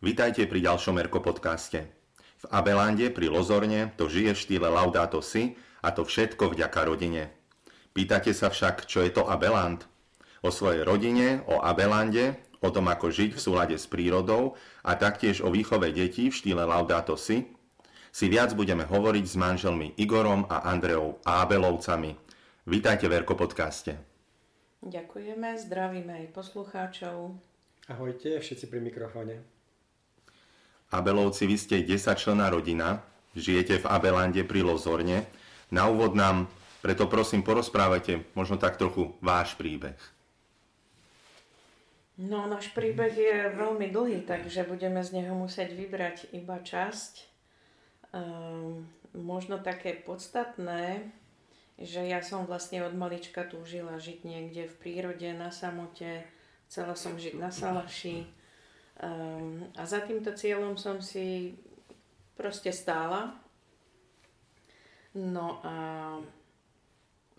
Vítajte pri ďalšom Erko podcaste. V Abelande pri Lozorne to žije v štýle Laudato Si a to všetko vďaka rodine. Pýtate sa však, čo je to Abeland? O svojej rodine, o Abelande, o tom, ako žiť v súlade s prírodou a taktiež o výchove detí v štýle Laudato Si, si viac budeme hovoriť s manželmi Igorom a Andreou Abelovcami. Vítajte v Erko podcaste. Ďakujeme, zdravíme aj poslucháčov. Ahojte, všetci pri mikrofóne. Abelovci, vy ste 10 člená rodina, žijete v Abelande pri Lozorne. Na úvod nám preto prosím porozprávajte možno tak trochu váš príbeh. No, náš príbeh je veľmi dlhý, takže budeme z neho musieť vybrať iba časť. Um, možno také podstatné, že ja som vlastne od malička túžila žiť niekde v prírode, na samote, chcela som žiť na Salaši, Um, a za týmto cieľom som si proste stála. No a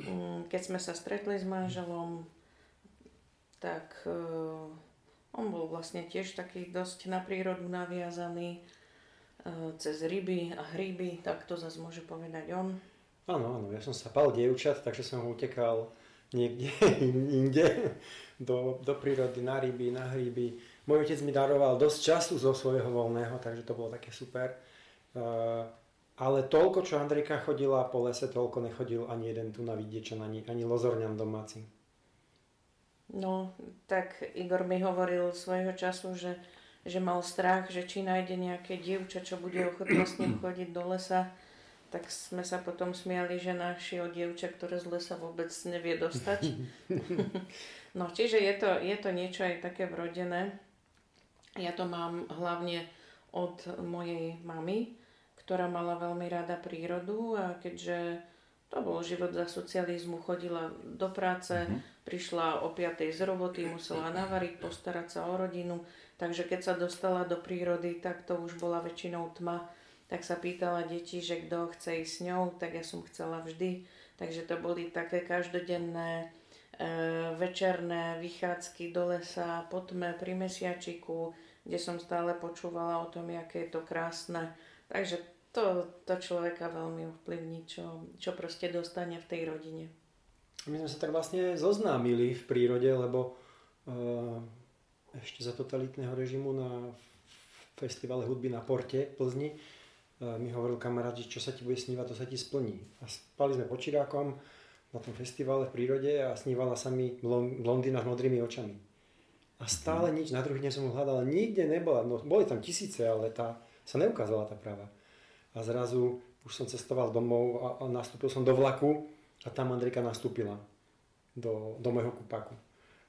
um, keď sme sa stretli s manželom, tak uh, on bol vlastne tiež taký dosť na prírodu naviazaný uh, cez ryby a hryby, tak to zase môže povedať on. Áno, áno, ja som sa pal dievčat, takže som utekal niekde inde do, do prírody, na ryby, na hryby môj otec mi daroval dosť času zo svojho voľného, takže to bolo také super. Uh, ale toľko, čo Andrejka chodila po lese, toľko nechodil ani jeden tu na Vidiečan, ani, ani Lozorňan domáci. No, tak Igor mi hovoril svojho času, že, že mal strach, že či nájde nejaké dievča, čo bude ochotné s ním chodiť do lesa, tak sme sa potom smiali, že našiel dievča, ktoré z lesa vôbec nevie dostať. no, čiže je to, je to niečo aj také vrodené. Ja to mám hlavne od mojej mamy, ktorá mala veľmi rada prírodu a keďže to bol život za socializmu, chodila do práce, mm-hmm. prišla o 5. z roboty, musela navariť, postarať sa o rodinu, takže keď sa dostala do prírody, tak to už bola väčšinou tma, tak sa pýtala deti, že kto chce ísť s ňou, tak ja som chcela vždy, takže to boli také každodenné večerné vychádzky do lesa po tme pri mesiačiku, kde som stále počúvala o tom, aké je to krásne. Takže to, to človeka veľmi ovplyvní, čo, čo proste dostane v tej rodine. My sme sa tak vlastne zoznámili v prírode, lebo uh, ešte za totalitného režimu na festivale hudby na Porte Plzni uh, mi hovoril kamarát, že čo sa ti bude snívať, to sa ti splní. A spali sme počirákom, na tom festivale v prírode a snívala sa mi blondína s modrými očami. A stále nič, na druhý deň som ho hľadala, nikde nebola, no boli tam tisíce, ale tá sa neukázala tá práva. A zrazu už som cestoval domov a, a nastúpil som do vlaku a tam Andrika nastúpila do, do môjho kúpaku.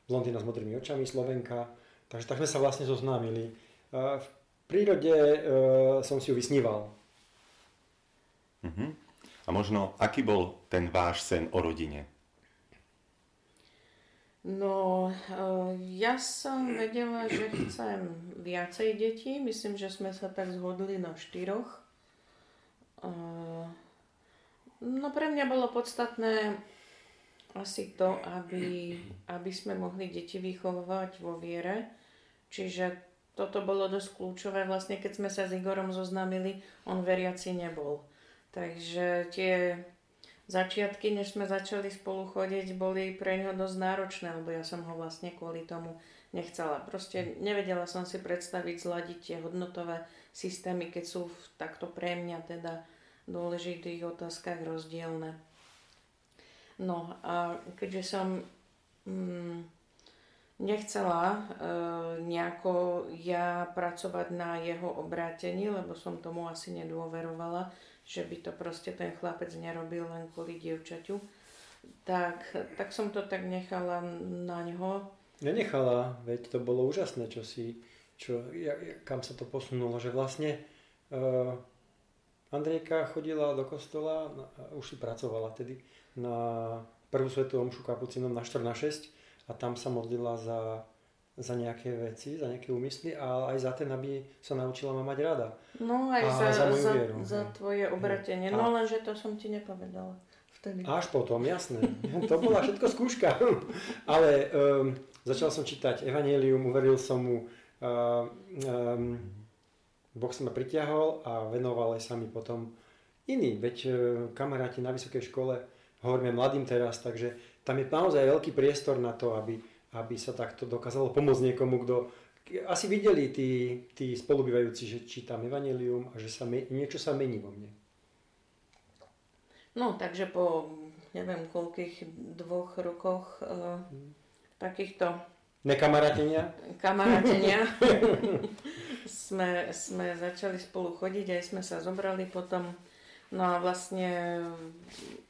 Blondína s modrými očami, Slovenka, takže tak sme sa vlastne zoznámili. V prírode e, som si ju vysníval. Uh-huh. A možno, aký bol ten váš sen o rodine? No, eh, ja som vedela, že chcem viacej detí. Myslím, že sme sa tak zhodli na štyroch. Eh, no pre mňa bolo podstatné asi to, aby, aby sme mohli deti vychovávať vo viere. Čiže toto bolo dosť kľúčové. Vlastne keď sme sa s Igorom zoznámili, on veriaci nebol. Takže tie začiatky, než sme začali spolu chodiť, boli pre ňo dosť náročné, lebo ja som ho vlastne kvôli tomu nechcela. Proste nevedela som si predstaviť zladiť tie hodnotové systémy, keď sú v takto pre mňa teda dôležitých otázkach rozdielne. No a keďže som mm, nechcela e, nejako ja pracovať na jeho obrátení, lebo som tomu asi nedôverovala, že by to proste ten chlapec nerobil len kvôli dievčaťu. Tak, tak som to tak nechala na neho. Nenechala, veď to bolo úžasné, čo si, čo, ja, kam sa to posunulo, že vlastne uh, Andrejka chodila do kostola, na, už si pracovala tedy, na prvú svetovú omšu kapucinom na 4 na 6 a tam sa modlila za za nejaké veci, za nejaké úmysly a aj za ten, aby sa naučila ma mať rada. No aj a za, za, za, vieru, za tvoje obratenie, no lenže to som ti nepovedala vtedy. Až potom, jasné. To bola všetko skúška. Ale um, začal som čítať Evangelium, uveril som mu, um, Boh sa ma pritiahol a venoval sa mi potom iní. Veď e, kamaráti na vysokej škole, hovoríme mladým teraz, takže tam je naozaj veľký priestor na to, aby, aby sa takto dokázalo pomôcť niekomu, kto asi videli tí, tí spolubývajúci, že čítam evanelium a že sa me, niečo sa mení vo mne. No, takže po neviem koľkých dvoch rokoch uh, takýchto Nekamarátenia? Kamarátenia. sme, sme začali spolu chodiť, aj sme sa zobrali potom. No a vlastne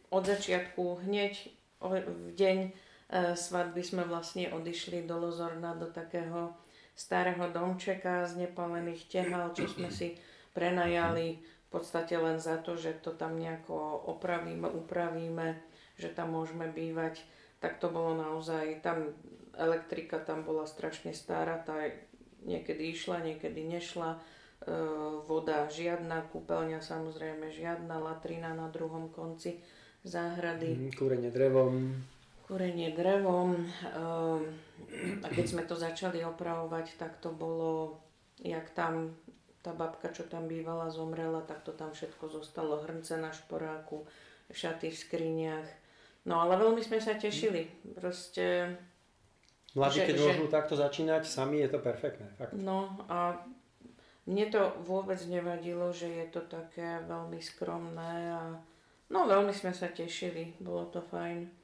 od začiatku hneď v deň e, svadby sme vlastne odišli do Lozorna, do takého starého domčeka z nepalených tehal, čo sme si prenajali v podstate len za to, že to tam nejako opravíme, upravíme, že tam môžeme bývať. Tak to bolo naozaj, tam elektrika tam bola strašne stará, tá niekedy išla, niekedy nešla, e, voda žiadna, kúpeľňa samozrejme žiadna, latrina na druhom konci záhrady. Mm, kúrenie drevom. Kúrenie drevom. E, a keď sme to začali opravovať, tak to bolo, jak tam tá babka, čo tam bývala, zomrela, tak to tam všetko zostalo, hrnce na šporáku, šaty v skriniach. No ale veľmi sme sa tešili. Proste Mladí, keď že, môžu takto začínať, sami je to perfektné. Fakt. No a mne to vôbec nevadilo, že je to také veľmi skromné a no veľmi sme sa tešili, bolo to fajn.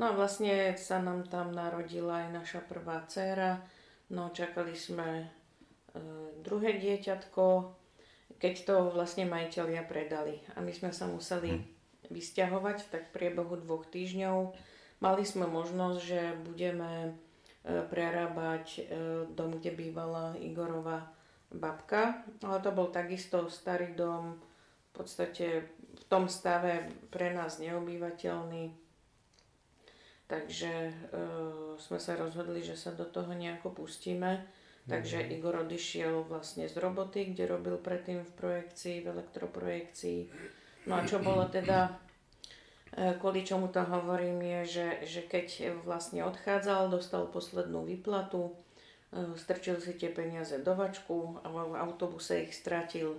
No a vlastne sa nám tam narodila aj naša prvá dcéra, no čakali sme e, druhé dieťatko, keď to vlastne majiteľia predali a my sme sa museli hm. vysťahovať tak v priebehu dvoch týždňov. Mali sme možnosť, že budeme E, prerábať e, dom, kde bývala Igorova babka, ale to bol takisto starý dom, v podstate v tom stave pre nás neobývateľný. Takže e, sme sa rozhodli, že sa do toho nejako pustíme. Takže mm-hmm. Igor odišiel vlastne z roboty, kde robil predtým v projekcii, v elektroprojekcii. No a čo bolo teda E, kvôli čomu to hovorím je, že, že keď vlastne odchádzal, dostal poslednú výplatu, e, strčil si tie peniaze do vačku a v autobuse ich stratil.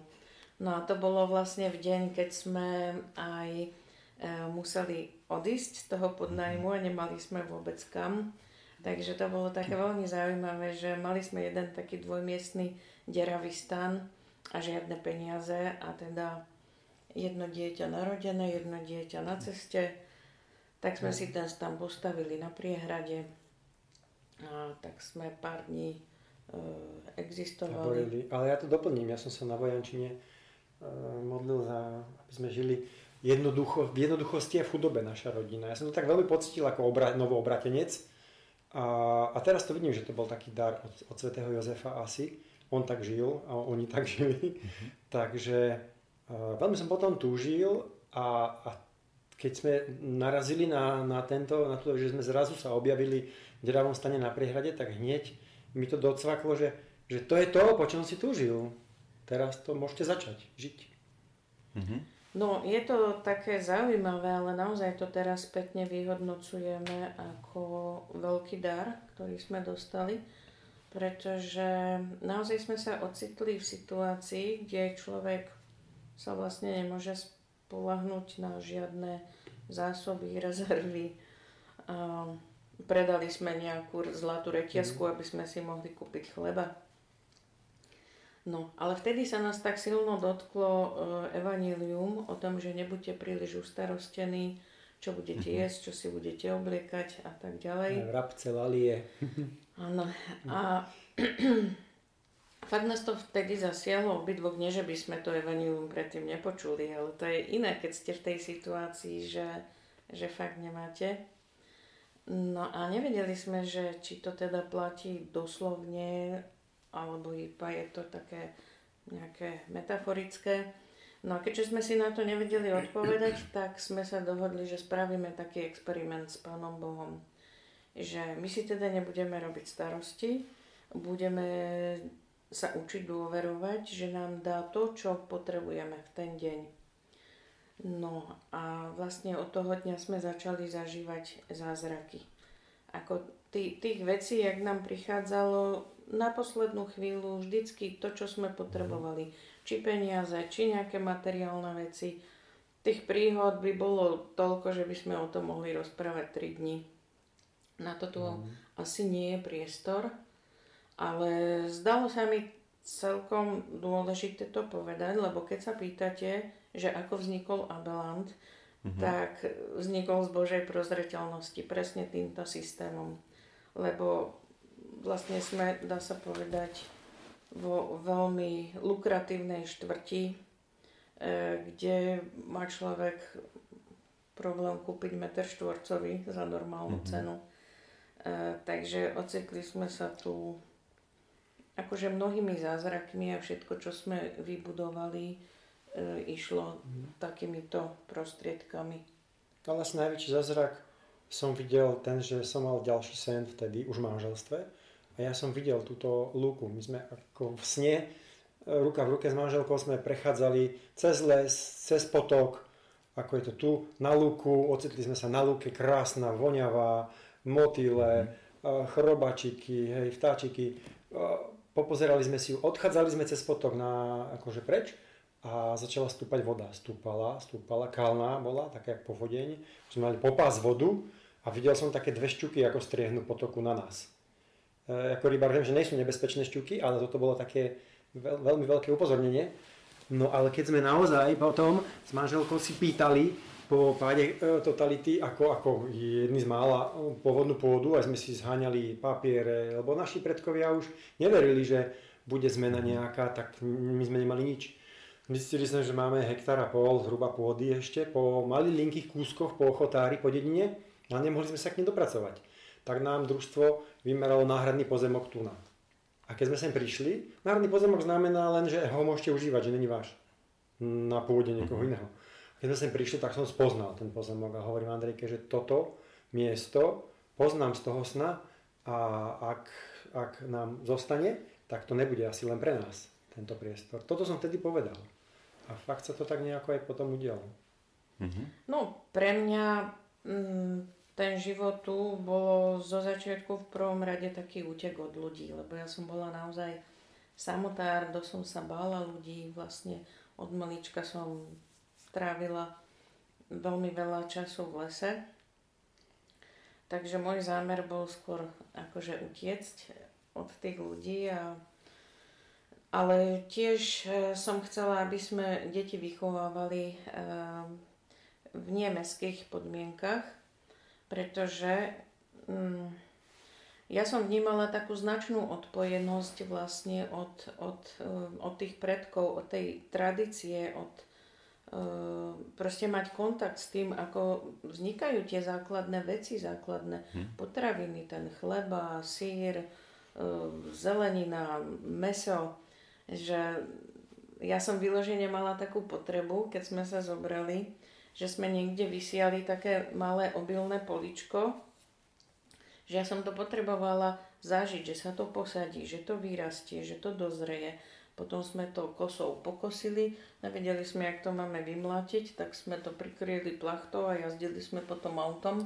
No a to bolo vlastne v deň, keď sme aj e, museli odísť z toho podnajmu a nemali sme vôbec kam. Takže to bolo také veľmi zaujímavé, že mali sme jeden taký dvojmiestný deravý stan a žiadne peniaze a teda jedno dieťa narodené, jedno dieťa na ceste. Tak sme si ten tam postavili na priehrade. A tak sme pár dní e, existovali. Ale ja to doplním. Ja som sa na Vojančine e, modlil za, aby sme žili jednoducho, v jednoduchosti a v chudobe naša rodina. Ja som to tak veľmi pocítil ako obra, novoobratenec. A, a teraz to vidím, že to bol taký dar od, od svätého Jozefa asi. On tak žil a oni tak žili. Mm-hmm. Takže Veľmi som potom túžil a, a keď sme narazili na, na, tento, na to, že sme zrazu sa objavili v deravom stane na priehrade, tak hneď mi to docvaklo, že, že to je to, po čom si túžil. Teraz to môžete začať žiť. Mm-hmm. No, je to také zaujímavé, ale naozaj to teraz spätne vyhodnocujeme ako veľký dar, ktorý sme dostali, pretože naozaj sme sa ocitli v situácii, kde človek sa vlastne nemôže spolahnúť na žiadne zásoby, rezervy. Predali sme nejakú zlatú reťazku, aby sme si mohli kúpiť chleba. No, ale vtedy sa nás tak silno dotklo e, evanílium o tom, že nebuďte príliš ustarostení, čo budete mhm. jesť, čo si budete obliekať a tak ďalej. Vrabce, lalie. Áno. A Fakt nás to vtedy zasiahlo obidvoch, nie že by sme to evanilium predtým nepočuli, ale to je iné, keď ste v tej situácii, že, že fakt nemáte. No a nevedeli sme, že či to teda platí doslovne, alebo iba je to také nejaké metaforické. No a keďže sme si na to nevedeli odpovedať, tak sme sa dohodli, že spravíme taký experiment s Pánom Bohom. Že my si teda nebudeme robiť starosti, budeme sa učiť dôverovať, že nám dá to, čo potrebujeme v ten deň. No a vlastne od toho dňa sme začali zažívať zázraky. Ako tý, tých vecí, jak nám prichádzalo na poslednú chvíľu, vždycky to, čo sme potrebovali. Či peniaze, či nejaké materiálne veci. Tých príhod by bolo toľko, že by sme o tom mohli rozprávať 3 dní. Na to tu mm. asi nie je priestor, ale zdalo sa mi celkom dôležité to povedať, lebo keď sa pýtate, že ako vznikol Abeland, mm-hmm. tak vznikol z Božej prozreteľnosti presne týmto systémom. Lebo vlastne sme, dá sa povedať, vo veľmi lukratívnej štvrti, e, kde má človek problém kúpiť meter štvorcový za normálnu mm-hmm. cenu. E, takže ocekli sme sa tu akože mnohými zázrakmi a všetko, čo sme vybudovali, e, išlo mm. takýmito prostriedkami. Ale asi najväčší zázrak som videl ten, že som mal ďalší sen vtedy, už v manželstve. A ja som videl túto lúku. My sme ako v sne, ruka v ruke s manželkou sme prechádzali cez les, cez potok, ako je to tu, na lúku, ocitli sme sa na lúke, krásna, voňavá, motýle, mm. chrobačiky, hej, vtáčiky popozerali sme si ju, odchádzali sme cez potok na, akože preč a začala stúpať voda. Stúpala, stúpala, kalná bola, taká jak povodeň. Sme mali popás vodu a videl som také dve šťuky, ako striehnú potoku na nás. E, ako rybár viem, že nie sú nebezpečné šťuky, ale toto bolo také veľ, veľmi veľké upozornenie. No ale keď sme naozaj potom s manželkou si pýtali, po páde e, totality ako, ako jedni z mála pôvodnú pôdu a sme si zháňali papiere, lebo naši predkovia už neverili, že bude zmena nejaká, tak my sme nemali nič. Zistili sme, že máme hektár a pol zhruba pôdy ešte po malých linkých kúskoch po ochotári, po dedine a nemohli sme sa k nej dopracovať. Tak nám družstvo vymeralo náhradný pozemok tu na. A keď sme sem prišli, náhradný pozemok znamená len, že ho môžete užívať, že není váš na pôde niekoho mhm. iného. Keď sme sem prišli, tak som spoznal ten pozemok a hovorím Andrejke, že toto miesto poznám z toho sna a ak, ak nám zostane, tak to nebude asi len pre nás, tento priestor. Toto som vtedy povedal. A fakt sa to tak nejako aj potom udialo. Mm-hmm. No, pre mňa mm, ten život tu bolo zo začiatku v prvom rade taký útek od ľudí, lebo ja som bola naozaj samotár, dosť som sa bála ľudí, vlastne od malička som trávila veľmi veľa času v lese. Takže môj zámer bol skôr akože utiecť od tých ľudí a ale tiež e, som chcela, aby sme deti vychovávali e, v nemeských podmienkach, pretože mm, ja som vnímala takú značnú odpojenosť vlastne od, od, e, od tých predkov, od tej tradície, od Ehm, proste mať kontakt s tým, ako vznikajú tie základné veci, základné hm. potraviny, ten chleba, sír, ehm, zelenina, meso, že ja som vyložene mala takú potrebu, keď sme sa zobrali, že sme niekde vysiali také malé obilné poličko, že ja som to potrebovala zažiť, že sa to posadí, že to vyrastie, že to dozreje potom sme to kosou pokosili, nevedeli sme, jak to máme vymlátiť, tak sme to prikryli plachtou a jazdili sme potom autom.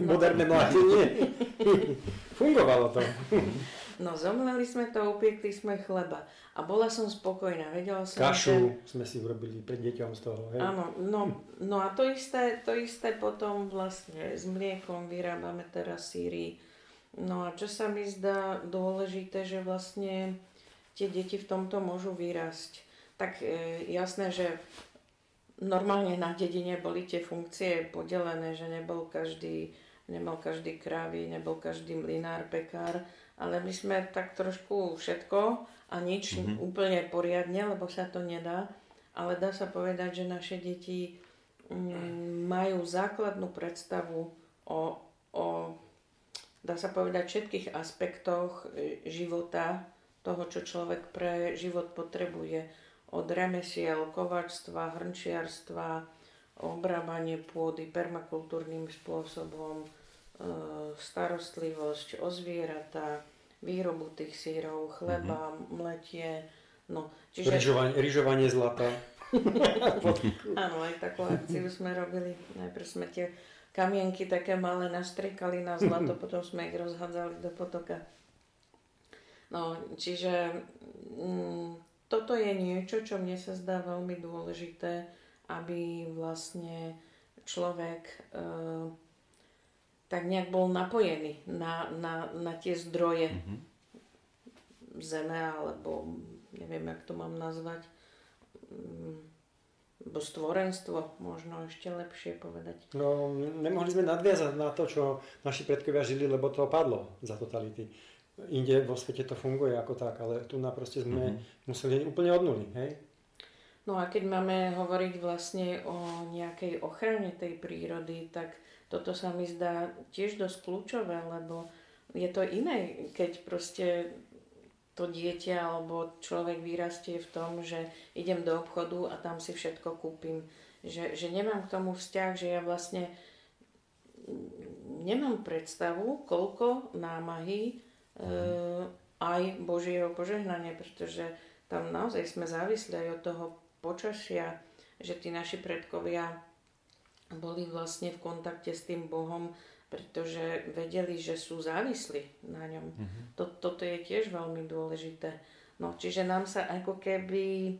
Moderné mlátenie. Fungovalo to. no zomleli sme to, upiekli sme chleba. A bola som spokojná, vedela som, Kašu že... sme si urobili pred deťom z toho, hej? Áno, no, no a to isté, to isté potom vlastne s mliekom vyrábame teraz síry. No a čo sa mi zdá dôležité, že vlastne tie deti v tomto môžu vyrásť. Tak e, jasné, že normálne na dedine boli tie funkcie podelené, že nebol každý, nemal každý krávy, nebol každý mlinár, pekár, ale my sme tak trošku všetko a nič mm-hmm. úplne poriadne, lebo sa to nedá. Ale dá sa povedať, že naše deti mm, majú základnú predstavu o, o, dá sa povedať, všetkých aspektoch e, života, toho, čo človek pre život potrebuje. Od remesiel, kovačstva, hrnčiarstva, obrábanie pôdy permakultúrnym spôsobom, starostlivosť o zvieratá, výrobu tých sírov, chleba, mm-hmm. mletie. No, čiže... Ryžovanie, ryžovanie zlata. Áno, aj takú akciu sme robili. Najprv sme tie kamienky také malé nastriekali na zlato, potom sme ich rozhádzali do potoka. No, čiže mm, toto je niečo, čo mne sa zdá veľmi dôležité, aby vlastne človek e, tak nejak bol napojený na, na, na tie zdroje mm-hmm. zeme, alebo neviem, jak to mám nazvať, mm, alebo stvorenstvo, možno ešte lepšie povedať. No, nemohli sme nadviazať na to, čo naši predkovia žili, lebo to padlo za totality. Inde vo svete to funguje ako tak, ale tu naproste sme mm-hmm. museli úplne od nuly, hej? No a keď máme hovoriť vlastne o nejakej ochrane tej prírody, tak toto sa mi zdá tiež dosť kľúčové, lebo je to iné, keď proste to dieťa alebo človek vyrastie v tom, že idem do obchodu a tam si všetko kúpim. Že, že nemám k tomu vzťah, že ja vlastne nemám predstavu, koľko námahy Eh, aj Božieho požehnania, pretože tam naozaj sme závisli aj od toho počasia, že tí naši predkovia boli vlastne v kontakte s tým Bohom, pretože vedeli, že sú závislí na ňom. Mm-hmm. To, toto je tiež veľmi dôležité. No, čiže nám sa ako keby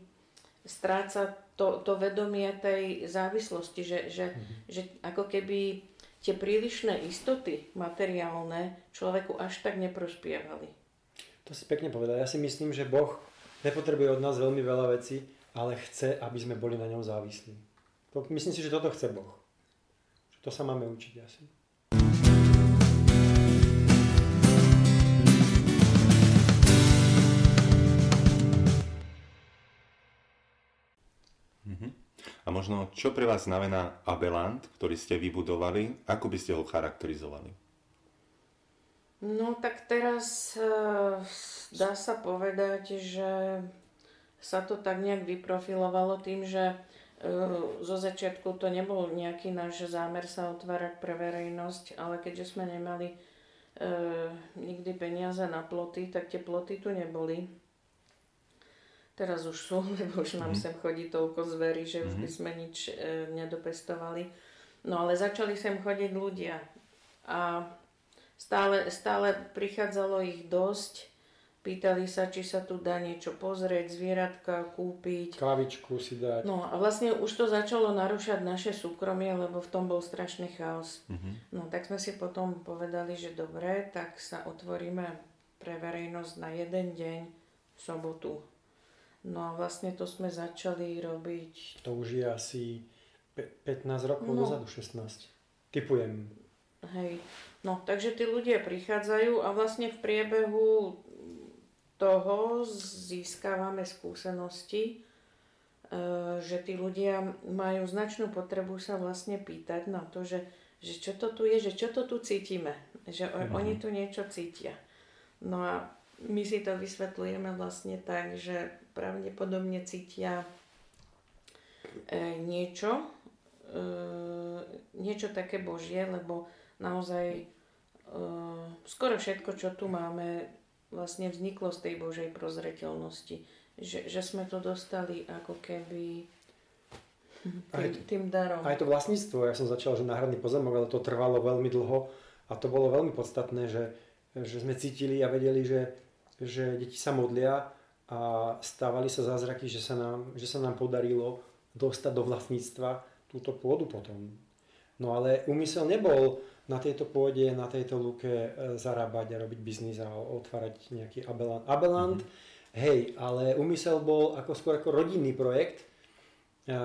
stráca to, to vedomie tej závislosti, že, že, mm-hmm. že ako keby tie prílišné istoty materiálne človeku až tak neprospievali. To si pekne povedal. Ja si myslím, že Boh nepotrebuje od nás veľmi veľa vecí, ale chce, aby sme boli na ňom závislí. Myslím si, že toto chce Boh. To sa máme učiť asi. A možno, čo pre vás znamená Abeland, ktorý ste vybudovali, ako by ste ho charakterizovali? No tak teraz e, dá sa povedať, že sa to tak nejak vyprofilovalo tým, že zo začiatku to nebol nejaký náš zámer sa otvárať pre verejnosť, ale keďže sme nemali e, nikdy peniaze na ploty, tak tie ploty tu neboli. Teraz už sú, lebo už nám mm. sem chodí toľko zverí, že už by mhm. sme nič e, nedopestovali. No ale začali sem chodiť ľudia a stále, stále prichádzalo ich dosť. Pýtali sa, či sa tu dá niečo pozrieť, zvieratka kúpiť. Kávičku si dať. No a vlastne už to začalo narušať naše súkromie, lebo v tom bol strašný chaos. Mm-hmm. No tak sme si potom povedali, že dobre, tak sa otvoríme pre verejnosť na jeden deň v sobotu No a vlastne to sme začali robiť... To už je asi 15 rokov no. dozadu, 16. Typujem. Hej. No, takže tí ľudia prichádzajú a vlastne v priebehu toho získavame skúsenosti, e, že tí ľudia majú značnú potrebu sa vlastne pýtať na to, že, že čo to tu je, že čo to tu cítime, že mm-hmm. oni tu niečo cítia. No a my si to vysvetlujeme vlastne tak, že pravdepodobne cítia e, niečo, e, niečo také Božie, lebo naozaj skoro všetko, čo tu máme, vlastne vzniklo z tej Božej prozreteľnosti. Že, že sme to dostali ako keby tým, tým darom. Aj to vlastníctvo, ja som začal, že náhradný pozemok, ale to trvalo veľmi dlho a to bolo veľmi podstatné, že, že sme cítili a vedeli, že, že deti sa modlia a stávali sa zázraky, že sa nám, že sa nám podarilo dostať do vlastníctva túto pôdu potom. No ale úmysel nebol na tejto pôde, na tejto lúke e, zarábať a robiť biznis a otvárať nejaký Abeland. Abeland, mm-hmm. hej, ale úmysel bol ako skôr ako rodinný projekt, e,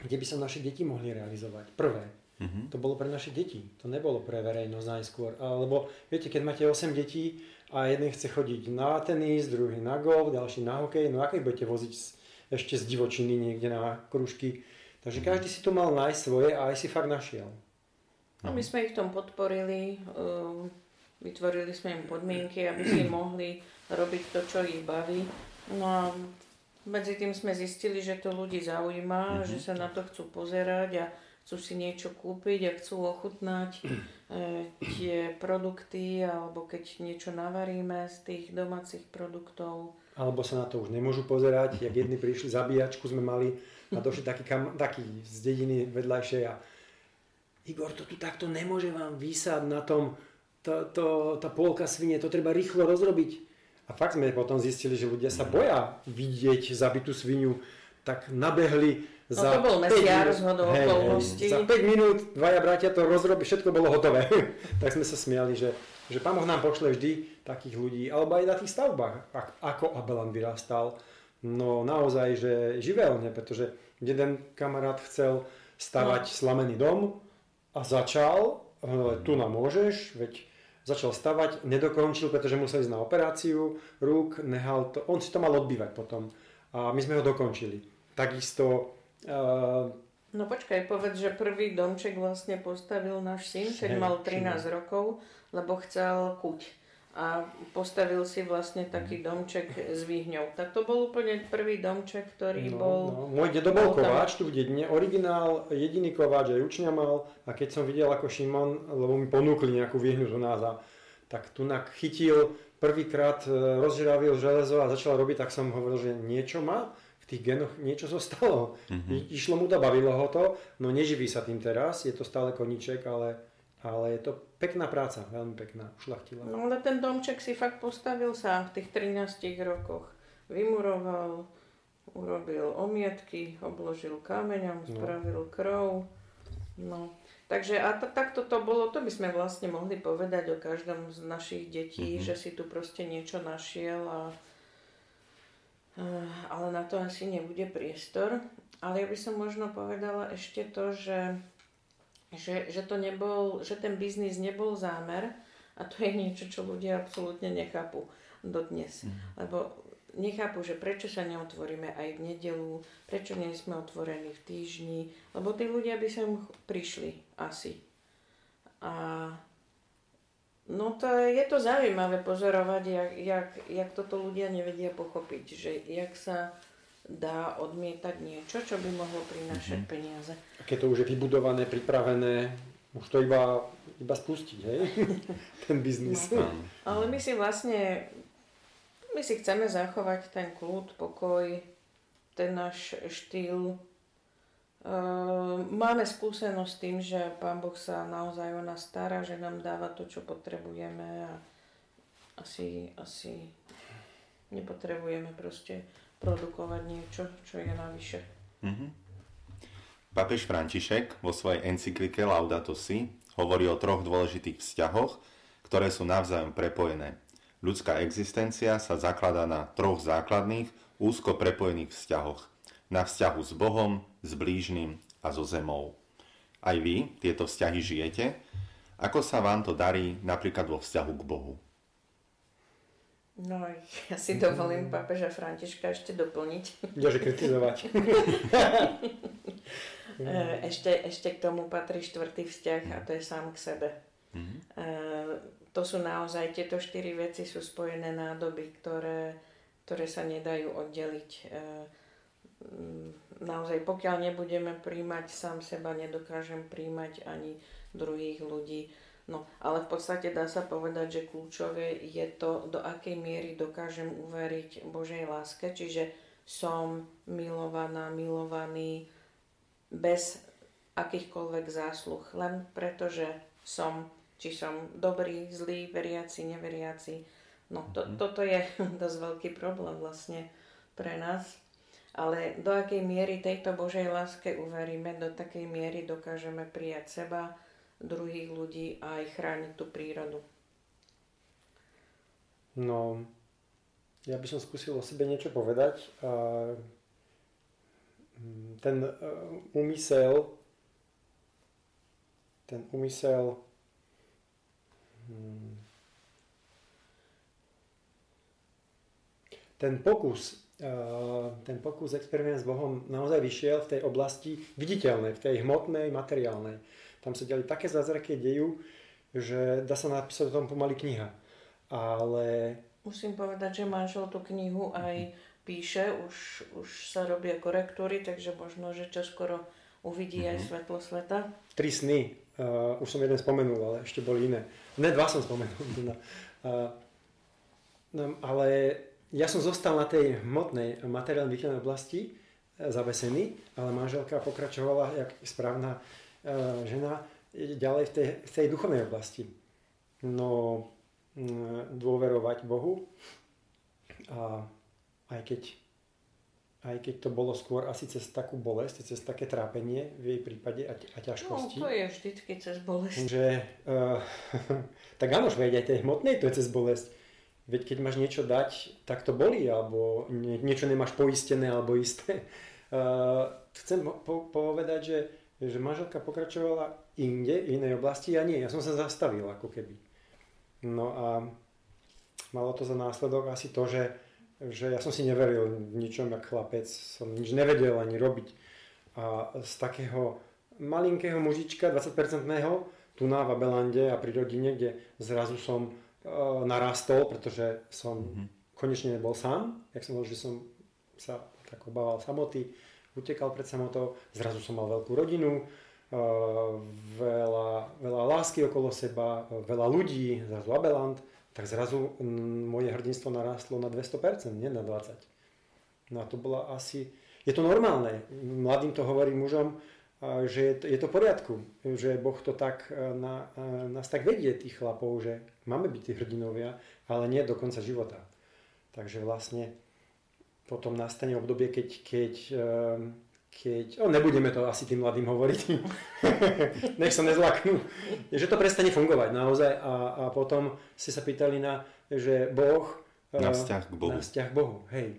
kde by sa naše deti mohli realizovať. Prvé. Mm-hmm. To bolo pre naše deti, to nebolo pre verejnosť najskôr. Lebo viete, keď máte 8 detí, a jeden chce chodiť na tenis, druhý na golf, ďalší na hokej, no ich budete voziť ešte z divočiny niekde na kružky. Takže každý si to mal nájsť svoje a aj si fakt našiel. No my sme ich v tom podporili, um, vytvorili sme im podmienky, aby si mohli robiť to, čo ich baví. No a medzi tým sme zistili, že to ľudí zaujíma, mm-hmm. že sa na to chcú pozerať a chcú si niečo kúpiť a chcú ochutnať e, tie produkty alebo keď niečo navaríme z tých domácich produktov. Alebo sa na to už nemôžu pozerať, jak jedni prišli, zabíjačku sme mali a došli taký, kam, taký z dediny vedľajšej a Igor, to tu takto nemôže vám vysať na tom, to, to, tá polka svine, to treba rýchlo rozrobiť. A fakt sme potom zistili, že ľudia sa boja vidieť zabitú svinu, tak nabehli No za to bol 5 mesiac minút. zhodou Hej, okolností. Za 5 minút dvaja bratia to rozrobili, všetko bolo hotové. tak sme sa smiali, že, že Pán Boh nám pošle vždy takých ľudí, alebo aj na tých stavbách, ak- ako Abelan vyrastal. No naozaj, že živelne, pretože jeden kamarát chcel stavať No. slamený dom a začal, e, tu nám môžeš, veď začal stavať, nedokončil, pretože musel ísť na operáciu rúk, nehal to, on si to mal odbývať potom a my sme ho dokončili. Takisto e, No počkaj, povedz, že prvý domček vlastne postavil náš syn, keď mal 13 rokov, lebo chcel kuť. A postavil si vlastne taký domček s výhňou. Tak to bol úplne prvý domček, ktorý no, bol... no, môj dedo bol bol tam- kováč tu v dedine, originál, jediný kováč, aj učňa mal. A keď som videl ako Šimon, lebo mi ponúkli nejakú výhňu z nás a tak tunak chytil prvýkrát, e, rozžravil železo a začal robiť, tak som hovoril, že niečo má, v tých genoch niečo zostalo. I, išlo mu to, bavilo ho to, no neživí sa tým teraz, je to stále koníček, ale, ale je to pekná práca, veľmi pekná, ušlachtila. No ale ten domček si fakt postavil sám v tých 13 rokoch. Vymuroval, urobil omietky, obložil kameňom, No. spravil krov. No. Takže a t- takto to bolo, to by sme vlastne mohli povedať o každom z našich detí, že si tu proste niečo našiel a Eh, ale na to asi nebude priestor. Ale ja by som možno povedala ešte to, že, že, že, to nebol, že ten biznis nebol zámer a to je niečo, čo ľudia absolútne nechápu dodnes. Lebo nechápu, že prečo sa neotvoríme aj v nedelu, prečo nie sme otvorení v týždni, lebo tí ľudia by sem prišli asi. A No to je to zaujímavé pozorovať, jak, jak, jak toto ľudia nevedia pochopiť, že jak sa dá odmietať niečo, čo by mohlo prinášať peniaze. A keď to už je vybudované, pripravené, už to iba, iba spustiť, hej? Ten biznis. Áno. Ale my si vlastne, my si chceme zachovať ten kľud, pokoj, ten náš štýl. Ehm, Máme skúsenosť s tým, že Pán Boh sa naozaj o nás stará, že nám dáva to, čo potrebujeme a asi, asi nepotrebujeme proste produkovať niečo, čo je navyše. Mhm. Papež František vo svojej encyklike Laudato Si hovorí o troch dôležitých vzťahoch, ktoré sú navzájom prepojené. Ľudská existencia sa zakladá na troch základných, úzko prepojených vzťahoch. Na vzťahu s Bohom, s blížnym a so zemou. Aj vy tieto vzťahy žijete? Ako sa vám to darí napríklad vo vzťahu k Bohu? No, ja si dovolím pápeža Františka ešte doplniť. Ďaže kritizovať. E, Ešte, ešte k tomu patrí štvrtý vzťah a to je sám k sebe. E, To sú naozaj, tieto štyri veci sú spojené nádoby, ktoré, ktoré sa nedajú oddeliť. E, mm, Naozaj, pokiaľ nebudeme príjmať sám seba, nedokážem príjmať ani druhých ľudí. No, ale v podstate dá sa povedať, že kľúčové je to, do akej miery dokážem uveriť Božej láske, čiže som milovaná, milovaný, bez akýchkoľvek zásluh, len preto, že som, či som dobrý, zlý, veriaci, neveriaci. No to, toto je dosť veľký problém vlastne pre nás. Ale do akej miery tejto Božej láske uveríme, do takej miery dokážeme prijať seba, druhých ľudí a aj chrániť tú prírodu. No, ja by som skúsil o sebe niečo povedať. Mm, ten e, úmysel, ten úmysel mm, ten pokus, e, ten pokus experiment s Bohom naozaj vyšiel v tej oblasti viditeľnej, v tej hmotnej, materiálnej. Tam sa diali také zázraky dejú, že dá sa napísať o tom pomaly kniha. Ale Musím povedať, že manžel tú knihu aj píše, už, už sa robia korektúry, takže možno, že čoskoro uvidí aj svetlo sveta. tri sny, uh, už som jeden spomenul, ale ešte boli iné. Ne, dva som spomenul. No. Uh, no, ale ja som zostal na tej hmotnej materiálnej výkladnej oblasti uh, zavesený, ale manželka pokračovala, jak správna žena, ďalej v tej, v tej duchovnej oblasti. No, dôverovať Bohu a aj keď, aj keď to bolo skôr asi cez takú bolesť, cez také trápenie v jej prípade a, a ťažkosti. No, to je vždycky cez bolesť. Že, uh, tak áno, veď aj tej hmotnej to je cez bolesť. Veď keď máš niečo dať, tak to bolí, alebo nie, niečo nemáš poistené alebo isté. Uh, chcem po- povedať, že, že manželka pokračovala inde, v inej oblasti, ja nie, ja som sa zastavil ako keby. No a malo to za následok asi to, že, že ja som si neveril v ničom, jak chlapec, som nič nevedel ani robiť. A z takého malinkého mužička, 20-percentného, tu na Vabelande a pri rodine, kde zrazu som uh, narastol, pretože som mm-hmm. konečne nebol sám. Jak som bol, že som sa tak obával samoty, utekal pred samotou, zrazu som mal veľkú rodinu, uh, veľa, veľa lásky okolo seba, uh, veľa ľudí, zrazu Abeland, tak zrazu m, moje hrdinstvo narástlo na 200%, nie na 20%. No a to bola asi... Je to normálne. Mladým to hovorí mužom, že je to, je to v poriadku, že Boh to tak na, nás tak vedie, tých chlapov, že máme byť tí hrdinovia, ale nie do konca života. Takže vlastne potom nastane obdobie, keď, keď, e, keď oh, nebudeme to asi tým mladým hovoriť, nech sa nezlaknú, že to prestane fungovať naozaj. A, a potom ste sa pýtali na, že Boh na vzťah k Bohu. Na vzťah k Bohu, hej.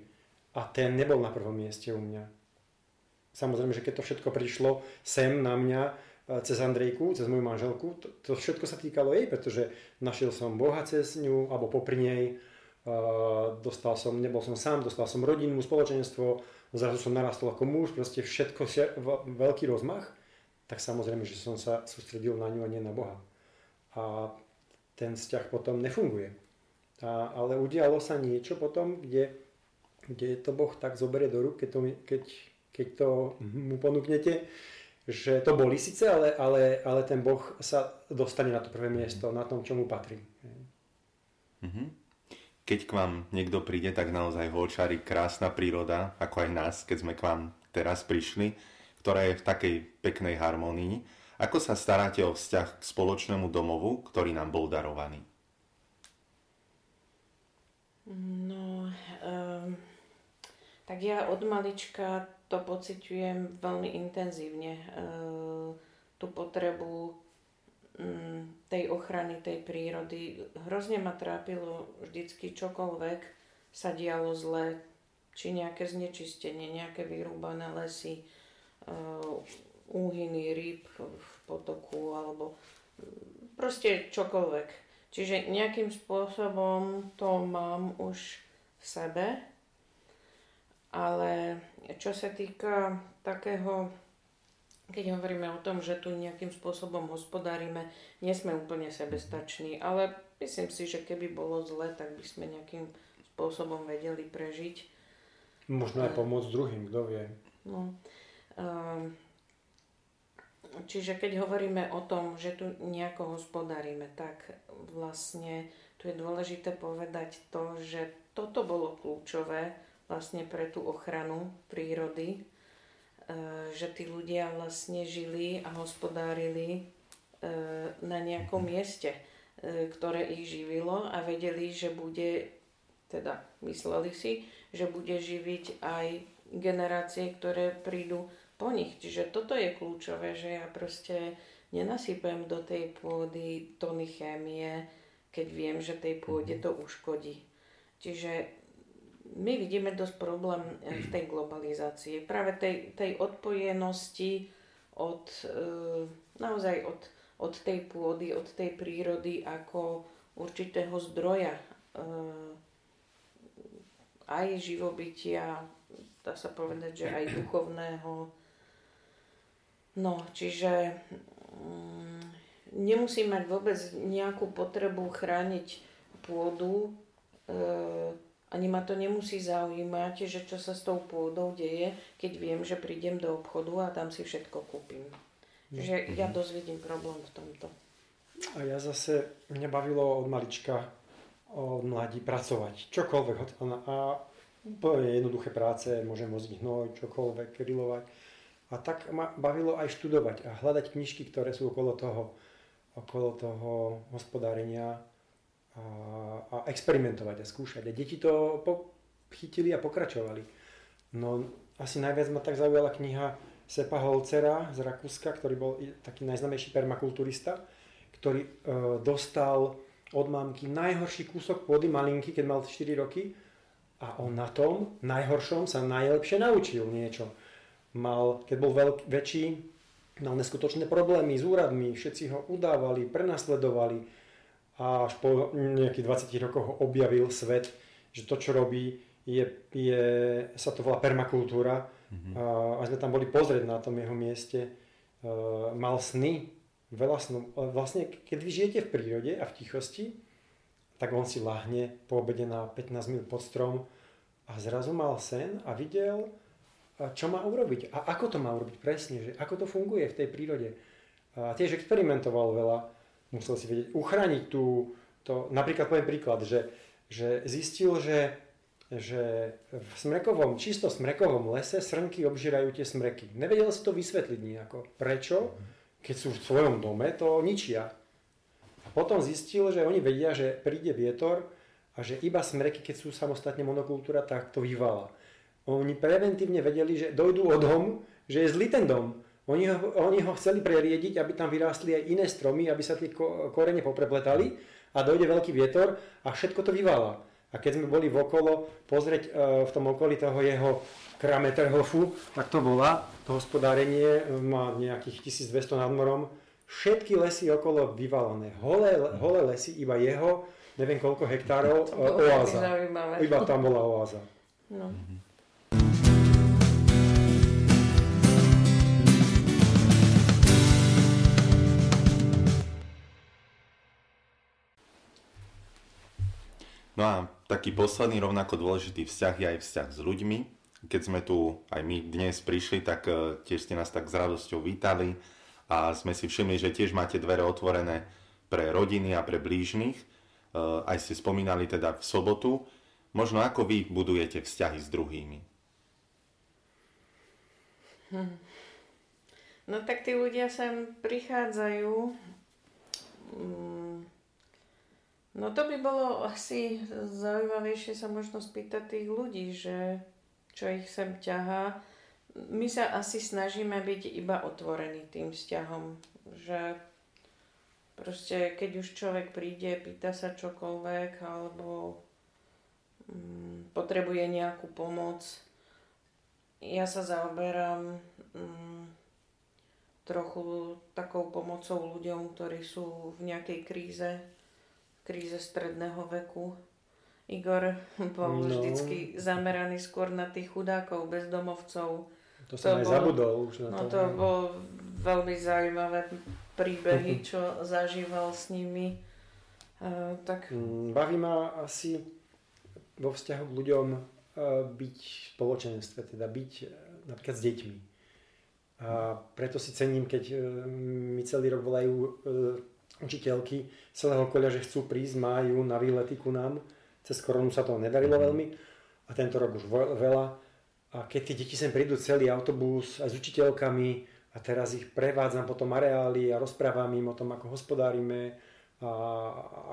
A ten nebol na prvom mieste u mňa. Samozrejme, že keď to všetko prišlo sem na mňa e, cez Andrejku, cez moju manželku, to, to všetko sa týkalo jej, pretože našiel som Boha cez ňu, alebo popri nej, dostal som, nebol som sám, dostal som rodinu, spoločenstvo, zrazu som narastol ako muž, proste všetko, veľký rozmach, tak samozrejme, že som sa sústredil na ňu a nie na Boha. A ten vzťah potom nefunguje. A, ale udialo sa niečo potom, kde, kde to Boh tak zoberie do rúk, keď, to, keď keď to mu ponúknete, že to boli síce, ale, ale, ale ten Boh sa dostane na to prvé miesto, na tom, čo mu patrí. Mm-hmm. Keď k vám niekto príde, tak naozaj ho očarí krásna príroda, ako aj nás, keď sme k vám teraz prišli, ktorá je v takej peknej harmonii. Ako sa staráte o vzťah k spoločnému domovu, ktorý nám bol darovaný? No, um, tak ja od malička to pociťujem veľmi intenzívne. E, tú potrebu tej ochrany, tej prírody. Hrozne ma trápilo vždycky čokoľvek sa dialo zle, či nejaké znečistenie, nejaké vyrúbané lesy, e, úhyny rýb v potoku alebo mm, proste čokoľvek. Čiže nejakým spôsobom to mám už v sebe, ale čo sa týka takého, keď hovoríme o tom, že tu nejakým spôsobom hospodárime, nie sme úplne sebestační, ale myslím si, že keby bolo zle, tak by sme nejakým spôsobom vedeli prežiť. Možno aj pomôcť druhým, kto vie. No, um, čiže keď hovoríme o tom, že tu nejako hospodárime, tak vlastne tu je dôležité povedať to, že toto bolo kľúčové, vlastne pre tú ochranu prírody, že tí ľudia vlastne žili a hospodárili e, na nejakom mieste, e, ktoré ich živilo a vedeli, že bude, teda mysleli si, že bude živiť aj generácie, ktoré prídu po nich. Čiže toto je kľúčové, že ja proste nenasypem do tej pôdy tony chémie, keď viem, že tej pôde to uškodí. Čiže my vidíme dosť problém eh, v tej globalizácii, práve tej, tej odpojenosti od, eh, naozaj od, od tej pôdy, od tej prírody ako určitého zdroja eh, aj živobytia, dá sa povedať, že aj duchovného. No, čiže um, nemusí mať vôbec nejakú potrebu chrániť pôdu, ani ma to nemusí zaujímať, že čo sa s tou pôdou deje, keď viem, že prídem do obchodu a tam si všetko kúpim. Čiže ja mhm. dosť vidím problém v tomto. A ja zase, mňa bavilo od malička, od mladí pracovať. Čokoľvek. A úplne jednoduché práce, môžem hnoj, čokoľvek, grilovať. A tak ma bavilo aj študovať a hľadať knižky, ktoré sú okolo toho, okolo toho hospodárenia a, a experimentovať a skúšať. A deti to chytili a pokračovali. No asi najviac ma tak zaujala kniha Sepa Holcera z Rakúska, ktorý bol taký najznamejší permakulturista, ktorý e, dostal od mamky najhorší kúsok pôdy, malinký, keď mal 4 roky a on na tom najhoršom sa najlepšie naučil niečo mal, keď bol veľk, väčší, mal neskutočné problémy s úradmi, všetci ho udávali, prenasledovali a až po nejakých 20 rokoch objavil svet, že to, čo robí, je, je, sa to volá permakultúra mm-hmm. a, a sme tam boli pozrieť na tom jeho mieste. Uh, mal sny, veľa snov. Vlastne, keď vy žijete v prírode a v tichosti, tak on si lahne po obede na 15 minút pod strom a zrazu mal sen a videl, čo má urobiť a ako to má urobiť presne, že ako to funguje v tej prírode. A tiež experimentoval veľa, musel si vedieť uchrániť tú, to, napríklad poviem príklad, že, že zistil, že, že v smrekovom, čisto smrekovom lese srnky obžírajú tie smreky. Nevedel si to vysvetliť nejako. Prečo? Keď sú v svojom dome, to ničia. A potom zistil, že oni vedia, že príde vietor a že iba smreky, keď sú samostatne monokultúra, tak to vyvala. Oni preventívne vedeli, že dojdú o dom, že je zlý ten dom. Oni ho, oni ho chceli preriediť, aby tam vyrástli aj iné stromy, aby sa tie korene poprepletali a dojde veľký vietor a všetko to vyvála. A keď sme boli okolo pozrieť uh, v tom okolí toho jeho Krameterhofu, tak to volá, to hospodárenie e, má nejakých 1200 nad morom, všetky lesy okolo vyvalané. Holé, holé lesy, iba jeho, neviem koľko hektárov, uh, oáza. Iba tam bola oáza. No. No a taký posledný rovnako dôležitý vzťah je aj vzťah s ľuďmi. Keď sme tu aj my dnes prišli, tak e, tiež ste nás tak s radosťou vítali a sme si všimli, že tiež máte dvere otvorené pre rodiny a pre blížnych. E, aj ste spomínali teda v sobotu. Možno ako vy budujete vzťahy s druhými? Hm. No tak tí ľudia sem prichádzajú mm, No to by bolo asi zaujímavejšie sa možno spýtať tých ľudí, že čo ich sem ťahá. My sa asi snažíme byť iba otvorení tým vzťahom, že proste keď už človek príde, pýta sa čokoľvek alebo mm, potrebuje nejakú pomoc, ja sa zaoberám mm, trochu takou pomocou ľuďom, ktorí sú v nejakej kríze, kríze stredného veku. Igor bol no. vždycky zameraný skôr na tých chudákov, bezdomovcov. To som to aj bol, zabudol už na no to. No to bol veľmi zaujímavé príbehy, čo zažíval s nimi. Uh, tak... Mm, baví ma asi vo vzťahu k ľuďom uh, byť v spoločenstve, teda byť uh, napríklad s deťmi. A preto si cením, keď mi celý rok volajú učiteľky celého okolia, že chcú prísť, majú na výlety ku nám. Cez koronu sa to nedarilo mhm. veľmi a tento rok už veľa. A keď tie deti sem prídu celý autobus aj s učiteľkami a teraz ich prevádzam po tom areáli a rozprávam im o tom, ako hospodárime, a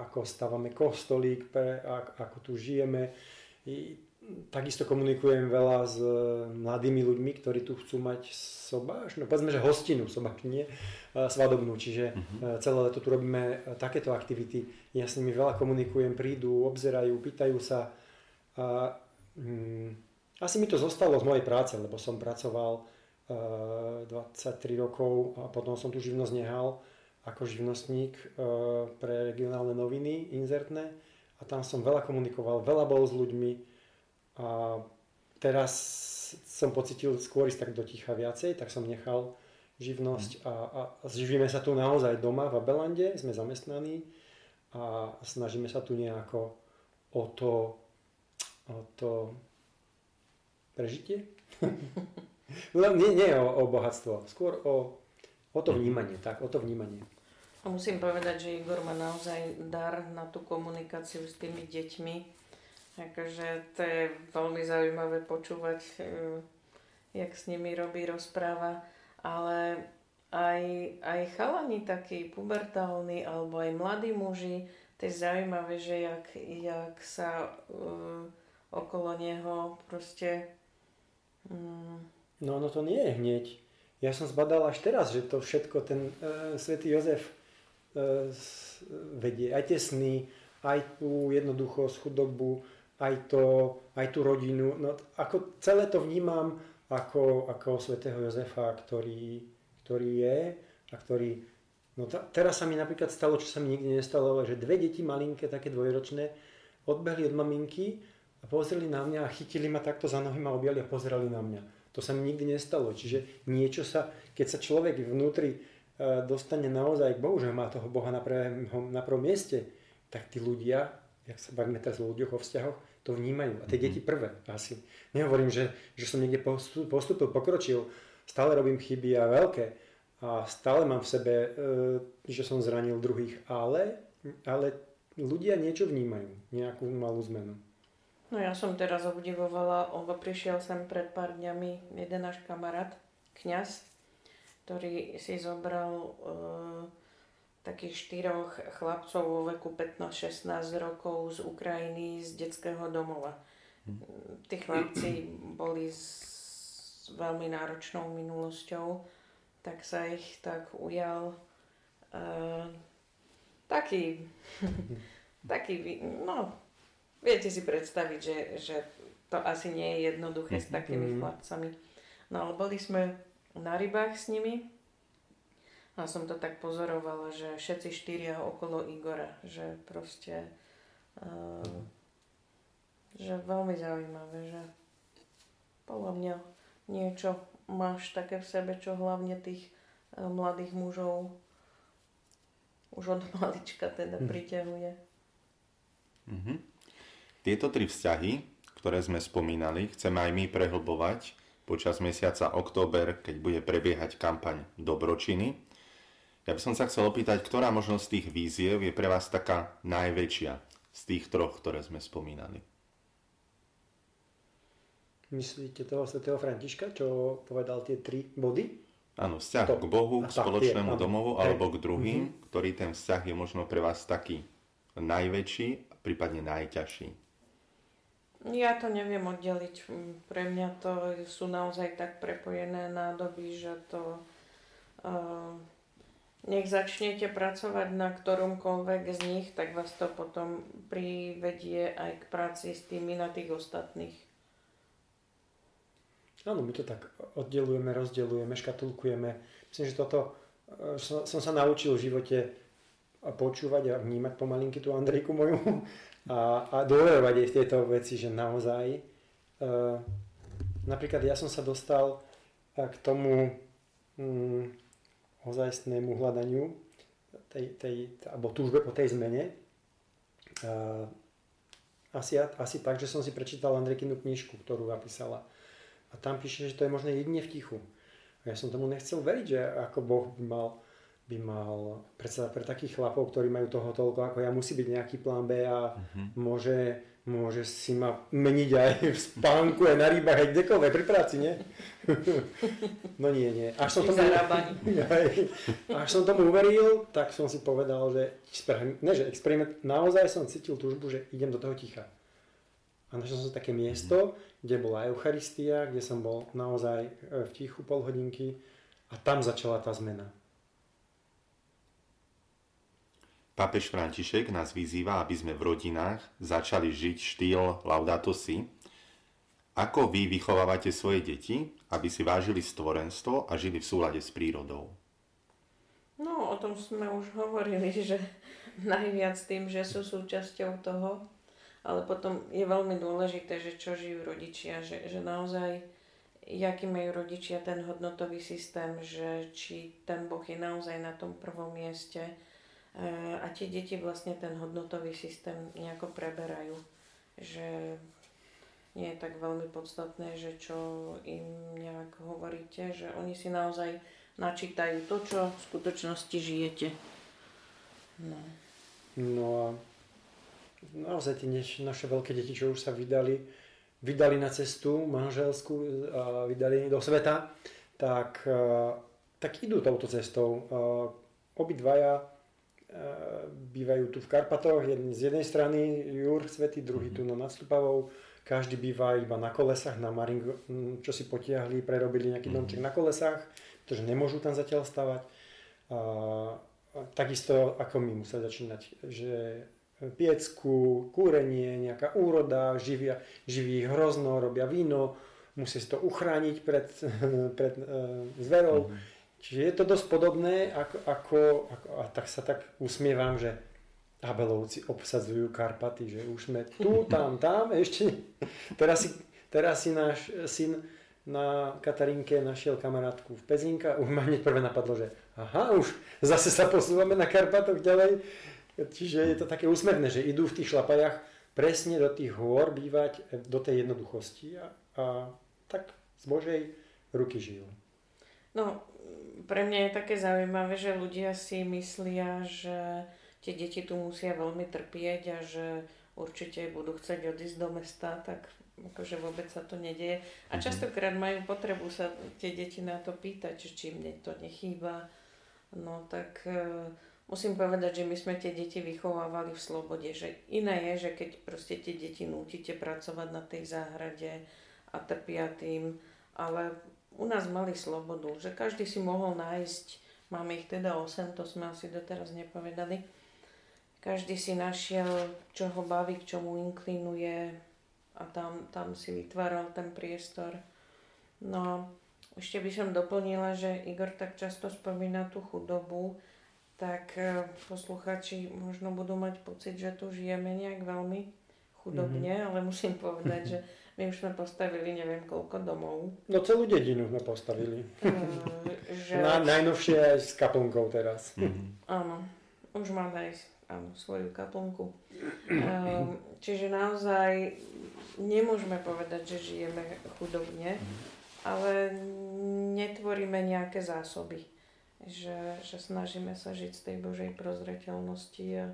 ako stávame kostolík, pre, ako tu žijeme. I takisto komunikujem veľa s mladými ľuďmi, ktorí tu chcú mať sobáš, no povedzme, že hostinu, sobáš nie, svadobnú, čiže uh-huh. celé leto tu robíme takéto aktivity. Ja s nimi veľa komunikujem, prídu, obzerajú, pýtajú sa. A, hm, asi mi to zostalo z mojej práce, lebo som pracoval uh, 23 rokov a potom som tu živnosť nehal ako živnostník uh, pre regionálne noviny, inzertné a tam som veľa komunikoval, veľa bol s ľuďmi a teraz som pocitil skôr ísť tak do ticha viacej, tak som nechal živnosť a, a živíme sa tu naozaj doma v Abelande, sme zamestnaní a snažíme sa tu nejako o to, o to prežitie. no, nie, nie o, o bohatstvo, skôr o, o to vnímanie, tak, o to vnímanie. Musím povedať, že Igor má naozaj dar na tú komunikáciu s tými deťmi. Takže to je veľmi zaujímavé počúvať e, jak s nimi robí, rozpráva, ale aj, aj chalani takí pubertálni alebo aj mladí muži, to je zaujímavé, že jak, jak sa uh, okolo neho proste... Um... No ono to nie je hneď. Ja som zbadal až teraz, že to všetko ten uh, svätý Jozef uh, vedie. Aj tie sny, aj tú jednoduchosť, chudobu, aj, to, aj tú rodinu. No, ako celé to vnímam ako, ako svätého Jozefa, ktorý, ktorý je a ktorý... No ta, teraz sa mi napríklad stalo, čo sa mi nikdy nestalo, že dve deti malinké, také dvojročné, odbehli od maminky a pozreli na mňa a chytili ma takto za nohy ma objali a pozerali na mňa. To sa mi nikdy nestalo. Čiže niečo sa, keď sa človek vnútri e, dostane naozaj k Bohu, že má toho Boha na, prvom, na prvom mieste, tak tí ľudia, jak sa bavíme teraz o ľuďoch, o vzťahoch, to vnímajú. A tie deti prvé asi. Nehovorím, že, že som niekde postupil, pokročil, stále robím chyby a veľké a stále mám v sebe, e, že som zranil druhých, ale, ale ľudia niečo vnímajú, nejakú malú zmenu. No ja som teraz obdivovala, on prišiel sem pred pár dňami jeden náš kamarát, kňaz, ktorý si zobral e, takých štyroch chlapcov vo veku 15-16 rokov z Ukrajiny z detského domova. Tí chlapci boli s veľmi náročnou minulosťou, tak sa ich tak ujal uh, taký, taký, no, viete si predstaviť, že, že to asi nie je jednoduché s takými mm-hmm. chlapcami. No ale boli sme na rybách s nimi a som to tak pozorovala, že všetci štyria okolo Igora, že proste uh, že veľmi zaujímavé, že podľa mňa niečo máš také v sebe, čo hlavne tých e, mladých mužov už od malička teda hm. priťahuje. Mm-hmm. Tieto tri vzťahy, ktoré sme spomínali, chceme aj my prehlbovať počas mesiaca október, keď bude prebiehať kampaň Dobročiny. Ja by som sa chcel opýtať, ktorá možnosť tých víziev je pre vás taká najväčšia z tých troch, ktoré sme spomínali? Myslíte toho svätého Františka, čo povedal tie tri body? Áno, vzťah to. k Bohu, k spoločnému tie, domovu áno. alebo k druhým, mm-hmm. ktorý ten vzťah je možno pre vás taký najväčší, prípadne najťažší. Ja to neviem oddeliť. Pre mňa to sú naozaj tak prepojené nádoby, že to... Uh, nech začnete pracovať na ktoromkoľvek z nich, tak vás to potom privedie aj k práci s tými na tých ostatných. Áno, my to tak oddelujeme, rozdelujeme, škatulkujeme. Myslím, že toto e, som, sa naučil v živote počúvať a vnímať pomalinky tú Andrejku moju a, a dôverovať jej v tieto veci, že naozaj. Uh, napríklad ja som sa dostal e, k tomu um, ozajstnému hľadaniu tej, tej, alebo túžbe po tej zmene. Asi, asi tak, že som si prečítal Andrejkinu knižku, ktorú napísala a tam píše, že to je možné jedine v tichu. A ja som tomu nechcel veriť, že ako Boh by mal, by mal predsa pre takých chlapov, ktorí majú toho toľko ako ja, musí byť nejaký plán B a uh-huh. môže, môže si ma meniť aj v spánku, aj na rybách, aj kdekoľvek pri práci, nie? no nie, nie. Až som, tomu, až som tomu uveril, tak som si povedal, že, ne, že experiment, naozaj som cítil túžbu, že idem do toho ticha. A našiel som také miesto, kde bola Eucharistia, kde som bol naozaj e, v tichu pol hodinky a tam začala tá zmena. Pápež František nás vyzýva, aby sme v rodinách začali žiť štýl Laudato Si. Ako vy vychovávate svoje deti, aby si vážili stvorenstvo a žili v súlade s prírodou? No, o tom sme už hovorili, že najviac tým, že sú súčasťou toho, ale potom je veľmi dôležité, že čo žijú rodičia, že, že naozaj, aký majú rodičia ten hodnotový systém, že či ten Boh je naozaj na tom prvom mieste a tie deti vlastne ten hodnotový systém nejako preberajú. Že nie je tak veľmi podstatné, že čo im nejak hovoríte, že oni si naozaj načítajú to, čo v skutočnosti žijete. No. No a naozaj tie naše veľké deti, čo už sa vydali, vydali na cestu manželskú vydali do sveta, tak, tak idú touto cestou. Obidvaja bývajú tu v Karpatoch, jeden z jednej strany Jur Svety, druhý tu na Nadstupavou. Každý býva iba na kolesách, na Maringo, čo si potiahli, prerobili nejaký domček na kolesách, pretože nemôžu tam zatiaľ stavať. A, a takisto ako my musia začínať, že piecku, kúrenie, nejaká úroda, živia, živí hrozno, robia víno, musí si to uchrániť pred, pred uh, zverou. Mm-hmm. Čiže je to dosť podobné, ako, ako, ako a tak sa tak usmievam, že Abelovci obsadzujú Karpaty, že už sme tu, tam, tam, ešte. Teraz si, teraz si náš syn na Katarínke našiel kamarátku v Pezinka, už ma hneď prvé napadlo, že aha, už zase sa posúvame na Karpatoch ďalej. Čiže je to také úsmevné, že idú v tých šlapajach presne do tých hôr bývať, do tej jednoduchosti a, a tak z Božej ruky žijú. No, pre mňa je také zaujímavé, že ľudia si myslia, že tie deti tu musia veľmi trpieť a že určite budú chcieť odísť do mesta, tak akože vôbec sa to nedieje. A mhm. častokrát majú potrebu sa tie deti na to pýtať, či mne to nechýba. No tak musím povedať, že my sme tie deti vychovávali v slobode, že iné je, že keď proste tie deti nútite pracovať na tej záhrade a trpia tým, ale u nás mali slobodu, že každý si mohol nájsť, máme ich teda 8, to sme asi doteraz nepovedali, každý si našiel, čo ho baví, k čomu inklinuje a tam, tam si vytváral ten priestor. No, ešte by som doplnila, že Igor tak často spomína tú chudobu, tak e, posluchači možno budú mať pocit, že tu žijeme nejak veľmi chudobne, mm-hmm. ale musím povedať, že my už sme postavili neviem koľko domov. No celú dedinu sme postavili. Uh, že... Na, najnovšie aj s kaplnkou teraz. Mm-hmm. Áno, už má aj áno, svoju kaplnku. Um, čiže naozaj nemôžeme povedať, že žijeme chudobne, mm-hmm. ale netvoríme nejaké zásoby že, že snažíme sa žiť z tej Božej prozreteľnosti. A...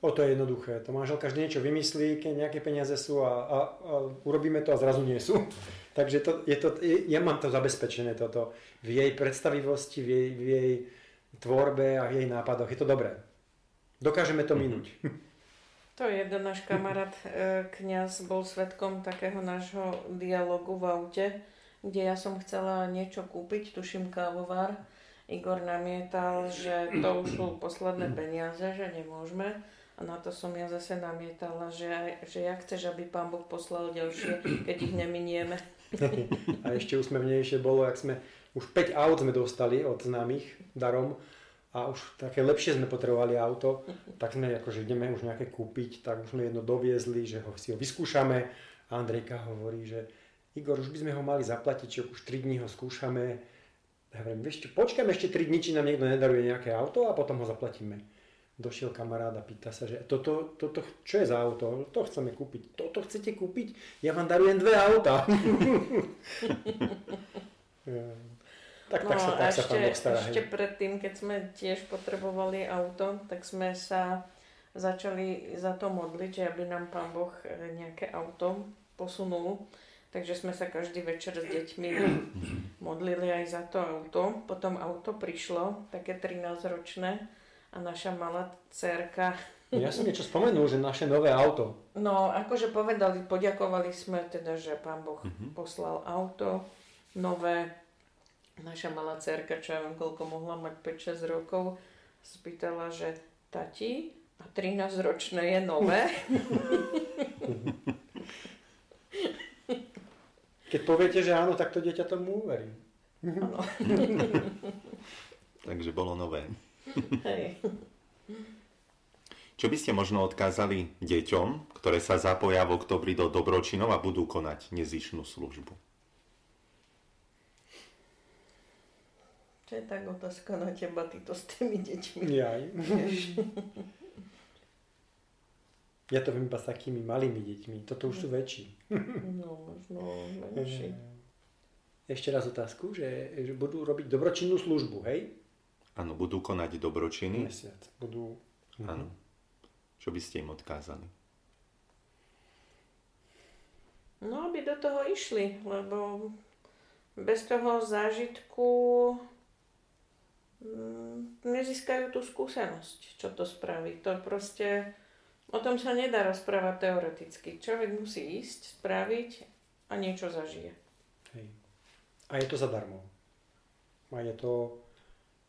O to je jednoduché. To manželka vždy niečo vymyslí, keď nejaké peniaze sú a, a, a urobíme to a zrazu nie sú. Takže to, je to, ja mám to zabezpečené toto v jej predstavivosti, v jej, v jej tvorbe a v jej nápadoch. Je to dobré. Dokážeme to mhm. minúť. To jeden náš kamarát, e, kňaz, bol svetkom takého nášho dialogu v aute, kde ja som chcela niečo kúpiť, tuším kávovár Igor namietal, že to už sú posledné peniaze, že nemôžeme. A na to som ja zase namietala, že, že ja chceš, aby pán Boh poslal ďalšie, keď ich neminieme. A ešte úsmevnejšie bolo, ak sme už 5 aut sme dostali od známych darom a už také lepšie sme potrebovali auto, tak sme akože ideme už nejaké kúpiť, tak už sme jedno doviezli, že ho, si ho vyskúšame a Andrejka hovorí, že Igor, už by sme ho mali zaplatiť, či už 3 dní ho skúšame, ja hovorím, vieš čo, počkajme ešte 3 dní, či nám niekto nedaruje nejaké auto a potom ho zaplatíme. Došiel kamarát a pýta sa, že toto, toto, čo je za auto? To chceme kúpiť. Toto chcete kúpiť? Ja vám darujem dve auta. tak, tak no, sa, tak ešte, sa pán Boh stará. Ešte predtým, keď sme tiež potrebovali auto, tak sme sa začali za to modliť, že aby nám pán Boh e, nejaké auto posunul. Takže sme sa každý večer s deťmi modlili aj za to auto. Potom auto prišlo, také 13-ročné a naša malá cerka... Ja som niečo spomenul, že naše nové auto. No, akože povedali, poďakovali sme teda, že pán Boh uh-huh. poslal auto nové. Naša malá cerka, čo ja viem, koľko mohla mať 5-6 rokov, spýtala, že tati, a 13-ročné je nové? Keď poviete, že áno, tak to dieťa tomu uverí. Takže bolo nové. Čo by ste možno odkázali deťom, ktoré sa zapoja v oktobri do dobročinov a budú konať nezišnú službu? Čo je tak otázka na teba, ty to s tými deťmi. Jaj. Ja to viem iba s takými malými deťmi. Toto už sú väčší. No, možno menší. Ešte raz otázku, že, že budú robiť dobročinnú službu, hej? Áno, budú konať dobročiny. Mesiac. Budú... Áno. Čo by ste im odkázali? No, aby do toho išli, lebo bez toho zážitku mm, nezískajú tú skúsenosť, čo to spraví. To proste, o tom sa nedá rozprávať teoreticky. Človek musí ísť, spraviť a niečo zažije. Hej. A je to zadarmo. A je to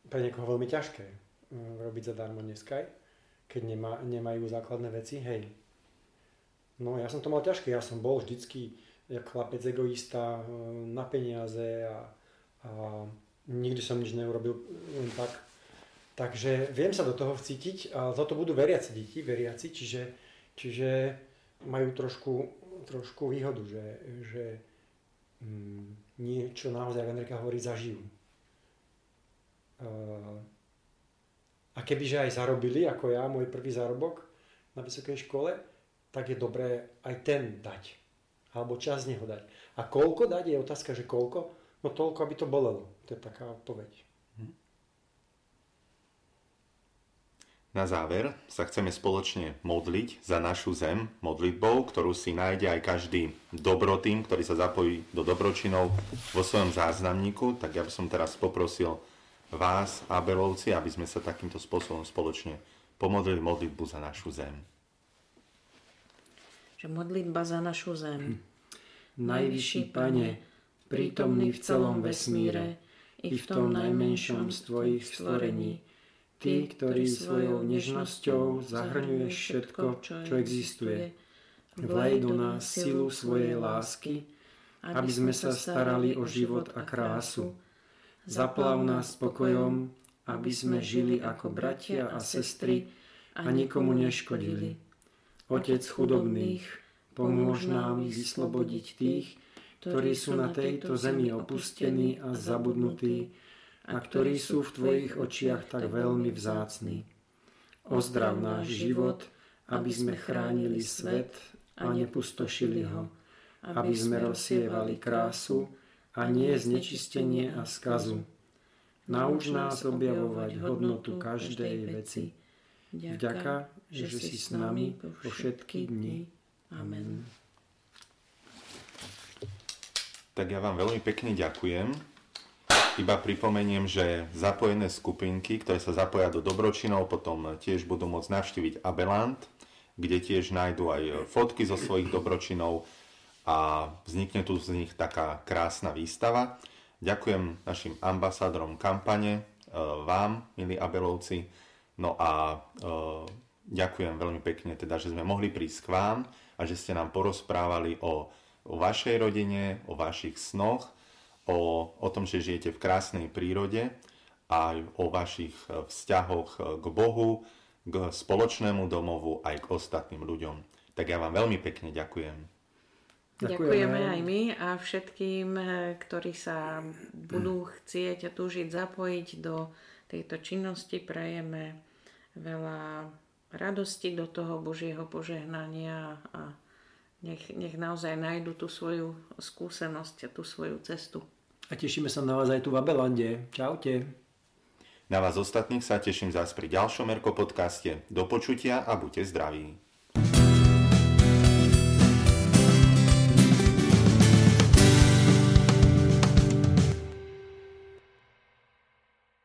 pre niekoho veľmi ťažké mm, robiť zadarmo dneska, keď nemá, nemajú základné veci. Hej. No ja som to mal ťažké, ja som bol vždycky chlapec egoista eh, na peniaze a, a nikdy som nič neurobil len tak. Takže viem sa do toho vcítiť a za to budú veriaci deti, veriaci, čiže, čiže majú trošku, trošku výhodu, že, že mm, niečo naozaj, ako Amerika hovorí, zažijú. A kebyže aj zarobili, ako ja, môj prvý zárobok na vysokej škole, tak je dobré aj ten dať alebo čas z neho dať. A koľko dať je otázka, že koľko? No toľko, aby to bolelo. To je taká odpoveď. Hm. Na záver sa chceme spoločne modliť za našu zem modlitbou, ktorú si nájde aj každý dobrotým, ktorý sa zapojí do dobročinov vo svojom záznamníku. Tak ja by som teraz poprosil vás, Abelovci, aby sme sa takýmto spôsobom spoločne pomodlili modlitbu za našu zem že modlitba za našu zem. Najvyšší Pane, prítomný v celom vesmíre, i v tom najmenšom z Tvojich stvorení, Ty, ktorý svojou nežnosťou zahrňuješ všetko, čo existuje, vlej do nás silu svojej lásky, aby sme sa starali o život a krásu. Zaplav nás spokojom, aby sme žili ako bratia a sestry a nikomu neškodili Otec chudobných, pomôž nám vyslobodiť tých, ktorí sú na tejto zemi opustení a zabudnutí a ktorí sú v Tvojich očiach tak veľmi vzácni. Ozdrav náš život, aby sme chránili svet a nepustošili ho, aby sme rozsievali krásu a nie znečistenie a skazu. Nauč nás objavovať hodnotu každej veci. Vďaka že, si s nami po všetky dni. Amen. Tak ja vám veľmi pekne ďakujem. Iba pripomeniem, že zapojené skupinky, ktoré sa zapoja do dobročinov, potom tiež budú môcť navštíviť Abelant, kde tiež nájdú aj fotky zo svojich dobročinov a vznikne tu z nich taká krásna výstava. Ďakujem našim ambasádorom kampane, e, vám, milí Abelovci, no a e, Ďakujem veľmi pekne, teda, že sme mohli prísť k vám a že ste nám porozprávali o, o vašej rodine, o vašich snoch, o, o tom, že žijete v krásnej prírode a o vašich e, vzťahoch k Bohu, k spoločnému domovu aj k ostatným ľuďom. Tak ja vám veľmi pekne ďakujem. Ďakujeme aj my a všetkým, e, ktorí sa budú chcieť a túžiť zapojiť do tejto činnosti, prajeme veľa radosti do toho Božieho požehnania a nech, nech naozaj nájdu tú svoju skúsenosť a tú svoju cestu. A tešíme sa na vás aj tu v Abelande. Čaute. Na vás ostatných sa teším zás pri ďalšom Erko podcaste. Do počutia a buďte zdraví.